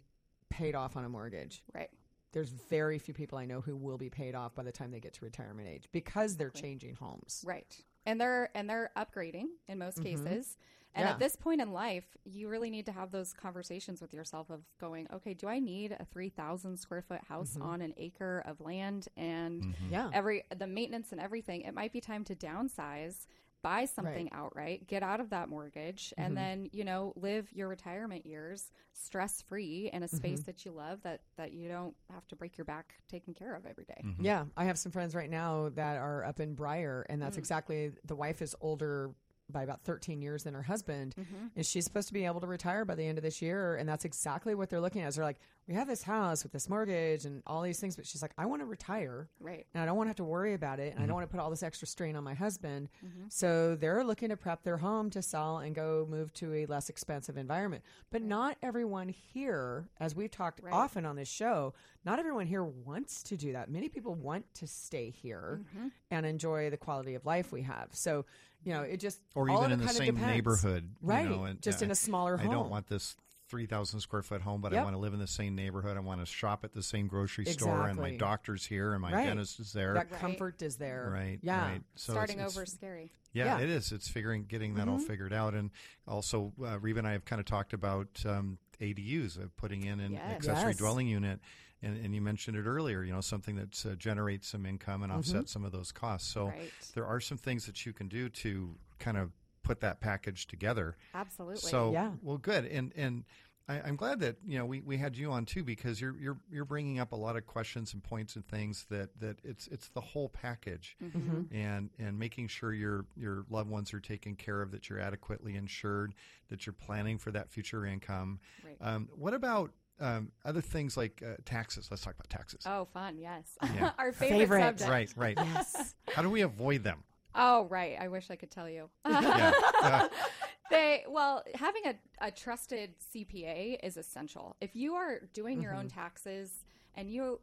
paid off on a mortgage. Right. There's very few people I know who will be paid off by the time they get to retirement age because they're changing homes. Right. And they're and they're upgrading in most cases. And Mm-hmm. Yeah. at this point in life, you really need to have those conversations with yourself of going, okay, do I need a 3,000 square foot house Mm-hmm. on an acre of land and Yeah. every the maintenance and everything? It might be time to downsize, buy something outright, get out of that mortgage, Mm-hmm. and then, you know, live your retirement years stress free in a space Mm-hmm. that you love that that you don't have to break your back taking care of every day. Yeah, I have some friends right now that are up in Brier, and Mm. that's exactly the wife is older by about 13 years than her husband, Mm-hmm. and she's supposed to be able to retire by the end of this year, and that's exactly what they're looking at. They're like, we have this house with this mortgage and all these things, but she's like, I want to retire, Right. and I don't want to have to worry about it, and Mm-hmm. I don't want to put all this extra strain on my husband. Mm-hmm. So they're looking to prep their home to sell and go move to a less expensive environment. But not everyone here, as we've talked Right. often on this show, not everyone here wants to do that. Many people want to stay here Mm-hmm. and enjoy the quality of life we have. So, you know, it just Or all even in the same depends. neighborhood. you right? know, and, just uh, in a smaller home. I don't want this 3,000 square foot home, but I want to live in the same neighborhood. I want to shop at the same grocery store, and my doctor's here, and my Right. dentist is there. that Right. comfort is there. Right. Yeah. Right. So Starting it's, over it's- is scary. Yeah, Yeah. Mm-hmm. it is. It's figuring, getting that all figured out, and also uh, Reba and I have kind of talked about um, ADUs, of putting in an Yes. accessory Yes. dwelling unit, and, and you mentioned it earlier. You know, something that uh, generates some income and offset some of those costs. So Right. there are some things that you can do to kind of put that package together. Absolutely. So Yeah. well, good, and and I, I'm glad that you know we, we had you on too because you're you're you're bringing up a lot of questions and points and things that that it's it's the whole package, Mm-hmm. and and making sure your your loved ones are taken care of, that you're adequately insured, that you're planning for that future income. Right. Um, what about um, other things like uh, taxes? Let's talk about taxes. Oh, fun! Yes, Yeah. our favorite, Favorite. subject. Right, right. Yes. How do we avoid them? Oh, right. I wish I could tell you. Yeah. Uh, they well, having a, a trusted CPA is essential. If you are doing your own Mm-hmm. taxes and you,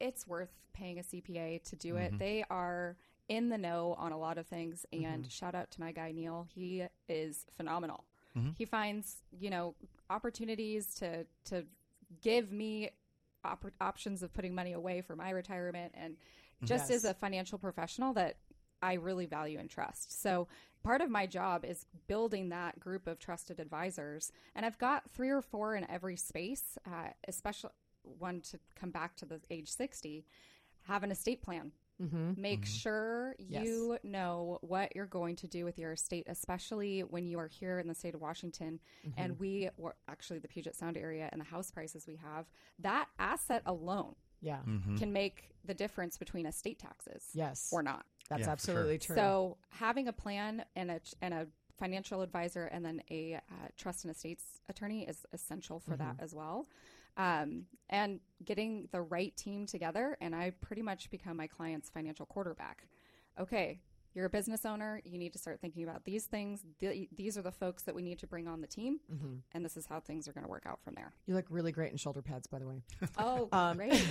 it's worth paying a CPA to do Mm-hmm. it. They are in the know on a lot of things. Mm-hmm. And shout out to my guy Neil. He is phenomenal. Mm-hmm. He finds you know opportunities to to give me op- options of putting money away for my retirement and just Yes. as a financial professional that I really value and trust. So part of my job is building that group of trusted advisors, and I've got three or four in every space. Uh, especially one to come back to the age sixty, have an estate plan. Mm-hmm. Make sure Yes. you know what you're going to do with your estate, especially when you are here in the state of Washington. Mm-hmm. And we, or actually the Puget Sound area and the house prices we have, that asset alone Yeah. Mm-hmm. can make the difference between estate taxes Yes. or not. That's Yeah, absolutely sure. true. So having a plan and a and a financial advisor and then a uh, trust and estates attorney is essential for that Mm-hmm. as well. Um, and getting the right team together. And I pretty much become my client's financial quarterback. Okay, you're a business owner. You need to start thinking about these things. Th- these are the folks that we need to bring on the team, Mm-hmm. and this is how things are going to work out from there. You look really great in shoulder pads, by the way. Oh, Um, great!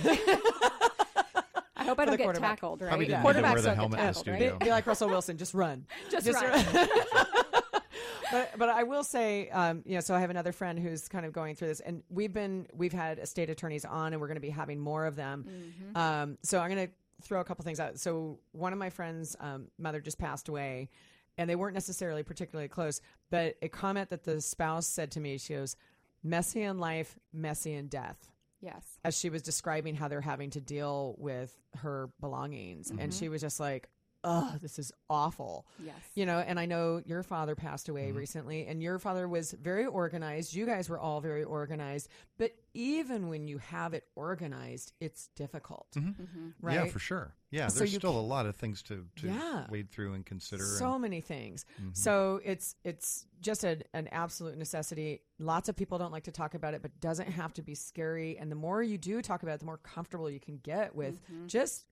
I hope I don't get tackled. Right? Probably didn't need to wear Quarterbacks the don't get helmet in the tackled, right? studio. Be, be like Russell Wilson, just run. Just, Just run. But but I will say, um, you know, so I have another friend who's kind of going through this, and we've been we've had state attorneys on, and we're going to be having more of them. Mm-hmm. Um, so I'm going to throw a couple things out. So one of my friends' um, mother just passed away, and they weren't necessarily particularly close, but a comment that the spouse said to me, she goes, "Messy in life, messy in death." yes. as she was describing how they're having to deal with her belongings. And she was just like, oh, this is awful. Yes. You know, and I know your father passed away mm-hmm. recently, and your father was very organized. You guys were all very organized. But even when you have it organized, it's difficult. Mm-hmm. Mm-hmm. Right? Yeah, for sure. Yeah, So there's you still a lot of things to, to Yeah. wade through and consider. so and, many things so it's it's just a, an absolute necessity lots of people don't like to talk about it but doesn't have to be scary and the more you do talk about it the more comfortable you can get with just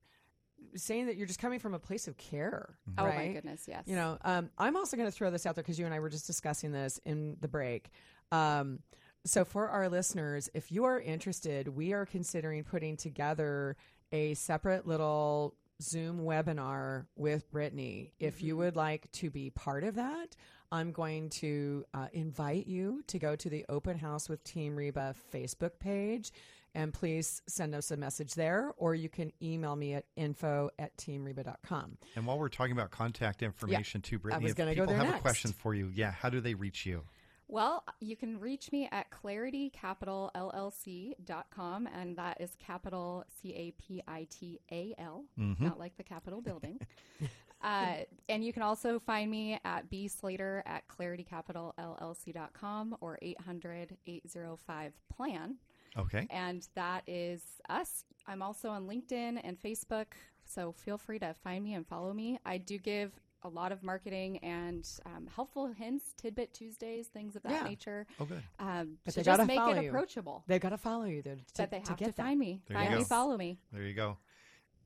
saying that you're just coming from a place of care Oh right? my goodness, yes. you know um, i'm also going to throw this out there because you and i were just discussing this in the break. Um, so for our listeners if you are interested we are considering putting together a separate little zoom webinar with brittany. If you would like to be part of that i'm going to uh, invite you to go to the open house with team reba facebook page and please send us a message there or you can email me at info at teamreba.com and while we're talking about contact information too, Brittany, was if gonna go people there have a question for you, yeah, how do they reach you? Well, you can reach me at claritycapitalllc.com, and that is capital C A P I T A L, not like the Capitol building. uh, and you can also find me at B Slater at claritycapitalllc.com or 800 805 PLAN. Okay. And that is us. I'm also on LinkedIn and Facebook, so feel free to find me and follow me. I do give a lot of marketing and um, helpful hints, tidbit Tuesdays, things of that Yeah. nature. Okay. Um, But to they just make follow it you. approachable. they've got to follow you to, that they have to, get that. find me. There find me, go. follow me. There you go.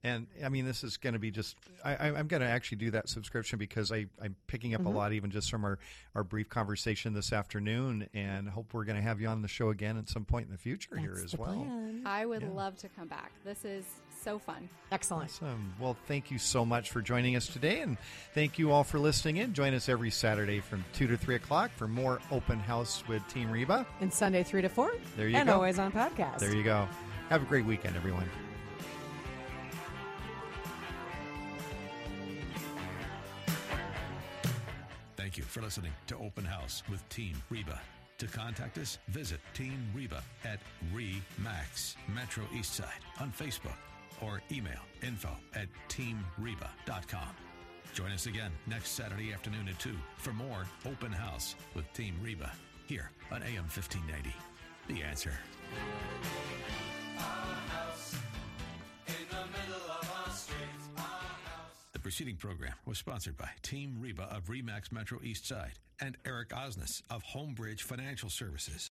And I mean, this is going to be just, I, I, I'm going to actually do that subscription because I, I'm picking Mm-hmm. up a lot even just from our, our brief conversation this afternoon and hope we're going to have you on the show again at some point in the future here as well. plan. I would love to come back. This is so fun. Excellent. Awesome. Well, thank you so much for joining us today, and thank you all for listening in. Join us every Saturday from 2 to 3 o'clock for more Open House with Team Reba. And Sunday, 3 to 4. There you and go. always on podcast. There you go. Have a great weekend, everyone. You for listening to Open House with Team Reba. To contact us, visit Team Reba at REMAX Metro Eastside on Facebook or email info at teamreba.com. Join us again next Saturday afternoon at 2 for more Open House with Team Reba here on AM 1590. The answer. Preceding program was sponsored by Team Reba of Remax Metro East Side and Eric Osnes of Homebridge Financial Services.